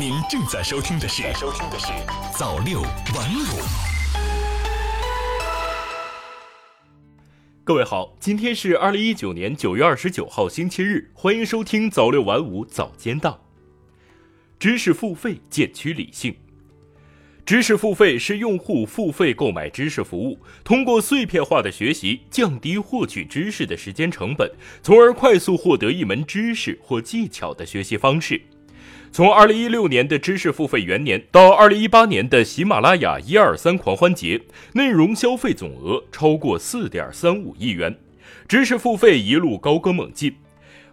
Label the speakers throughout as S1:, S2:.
S1: 您正在收听的是《收听的是早六晚五》。
S2: 各位好，今天是二零一九年九月二十九号星期日，欢迎收听早六晚五早间档。知识付费渐趋理性。知识付费是用户付费购买知识服务，通过碎片化的学习降低获取知识的时间成本，从而快速获得一门知识或技巧的学习方式。从二零一六年的知识付费元年到二零一八年的喜马拉雅一二三狂欢节，内容消费总额超过四点三五亿元，知识付费一路高歌猛进，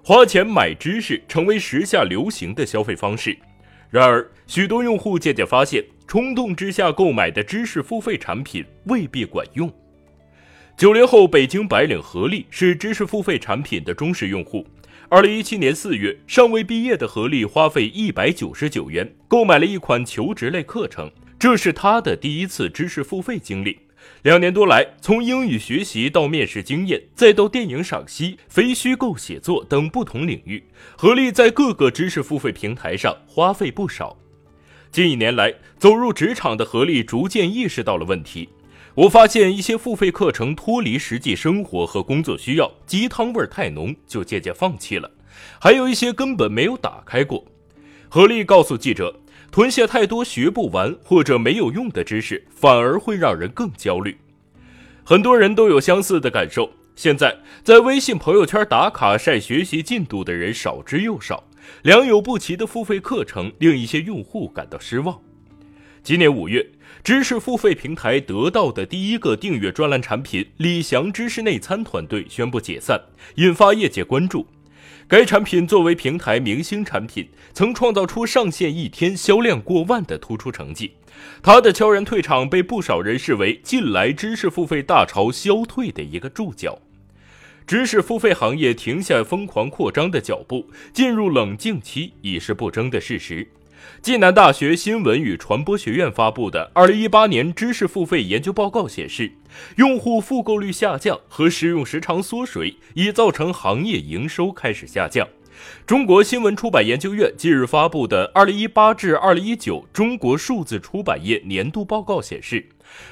S2: 花钱买知识成为时下流行的消费方式。然而，许多用户渐渐发现，冲动之下购买的知识付费产品未必管用。九零后北京白领何丽是知识付费产品的忠实用户。二零一七年四月，尚未毕业的何丽花费一百九十九元购买了一款求职类课程，这是她的第一次知识付费经历。两年多来，从英语学习到面试经验，再到电影赏析、非虚构写作等不同领域，何丽在各个知识付费平台上花费不少。近一年来，走入职场的何丽逐渐意识到了问题。我发现一些付费课程脱离实际生活和工作需要，鸡汤味太浓，就渐渐放弃了；还有一些根本没有打开过。何丽告诉记者，囤下太多学不完或者没有用的知识，反而会让人更焦虑。很多人都有相似的感受。现在在微信朋友圈打卡晒学习进度的人少之又少，良莠不齐的付费课程令一些用户感到失望。今年五月，知识付费平台得到的第一个订阅专栏产品“李翔知识内参”团队宣布解散，引发业界关注。该产品作为平台明星产品，曾创造出上线一天销量过万的突出成绩。它的悄然退场被不少人视为近来知识付费大潮消退的一个注脚。知识付费行业停下疯狂扩张的脚步，进入冷静期已是不争的事实。暨南大学新闻与传播学院发布的二零一八年知识付费研究报告显示，用户复购率下降和使用时长缩水已造成行业营收开始下降。中国新闻出版研究院近日发布的二零一八至二零一九中国数字出版业年度报告显示，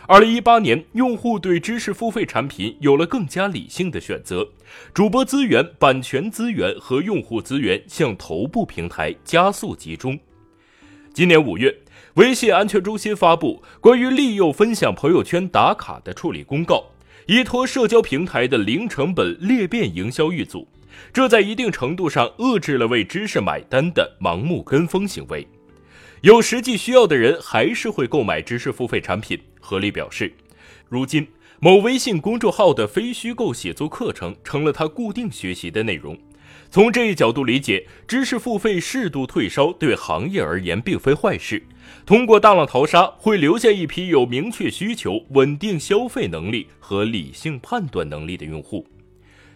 S2: 二零一八年用户对知识付费产品有了更加理性的选择，主播资源、版权资源和用户资源向头部平台加速集中。今年五月，微信安全中心发布关于利诱分享朋友圈打卡的处理公告，依托社交平台的零成本裂变营销预组，这在一定程度上遏制了为知识买单的盲目跟风行为。有实际需要的人还是会购买知识付费产品。何丽表示，如今某微信公众号的非虚构写作课程成了他固定学习的内容。从这一角度理解，知识付费适度退烧对行业而言并非坏事。通过大浪淘沙，会留下一批有明确需求、稳定消费能力和理性判断能力的用户。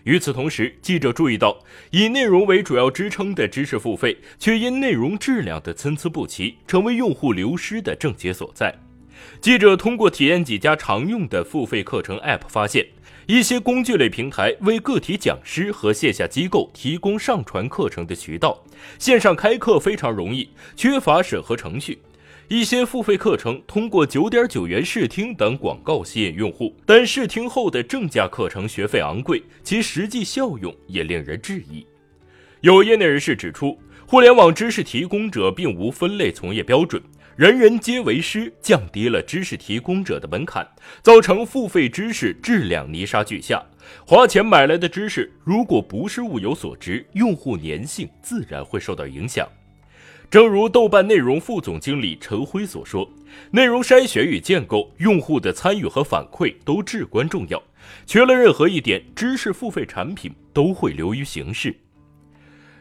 S2: 与此同时，记者注意到，以内容为主要支撑的知识付费，却因内容质量的参差不齐，成为用户流失的症结所在。记者通过体验几家常用的付费课程 App 发现。一些工具类平台为个体讲师和线下机构提供上传课程的渠道，线上开课非常容易，缺乏审核程序。一些付费课程通过九点九元试听等广告吸引用户，但试听后的正价课程学费昂贵，其实际效用也令人质疑。有业内人士指出，互联网知识提供者并无分类从业标准。人人皆为师，降低了知识提供者的门槛，造成付费知识质量泥沙俱下。花钱买来的知识，如果不是物有所值，用户粘性自然会受到影响。正如豆瓣内容副总经理陈辉所说：“内容筛选与建构，用户的参与和反馈都至关重要。缺了任何一点，知识付费产品都会流于形式。”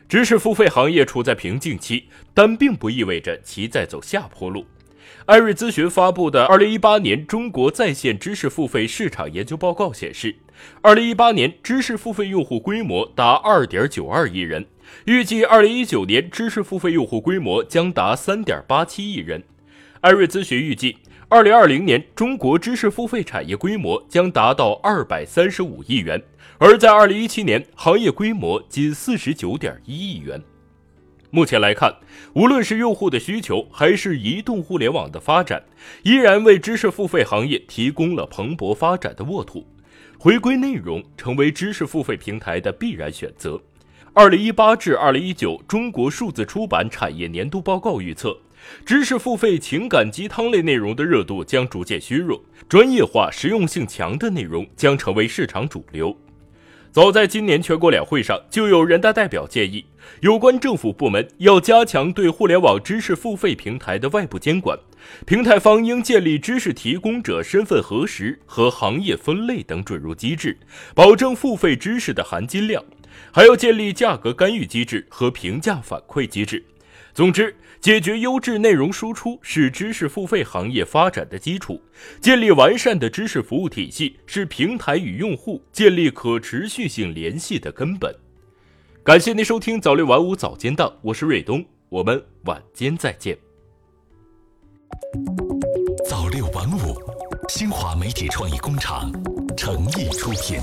S2: 知识付费行业处在瓶颈期，但并不意味着其在走下坡路。艾瑞咨询发布的《二零一八年中国在线知识付费市场研究报告》显示，二零一八年知识付费用户规模达二点九二亿人，预计二零一九年知识付费用户规模将达三点八七亿人。艾瑞咨询预计。二零二零年，中国知识付费产业规模将达到二百三十五亿元，而在二零一七年，行业规模仅四十九点一亿元。目前来看，无论是用户的需求，还是移动互联网的发展，依然为知识付费行业提供了蓬勃发展的沃土。回归内容成为知识付费平台的必然选择。二零一八至二零一九中国数字出版产业年度报告预测，知识付费情感鸡汤类内容的热度将逐渐削弱，专业化、实用性强的内容将成为市场主流。早在今年全国两会上，就有人大代表建议，有关政府部门要加强对互联网知识付费平台的外部监管，平台方应建立知识提供者身份核实和行业分类等准入机制，保证付费知识的含金量。还要建立价格干预机制和评价反馈机制。总之，解决优质内容输出是知识付费行业发展的基础，建立完善的知识服务体系是平台与用户建立可持续性联系的根本。感谢您收听早六晚五早间档，我是瑞东，我们晚间再见。
S1: 早六晚五，新华媒体创意工厂诚意出品。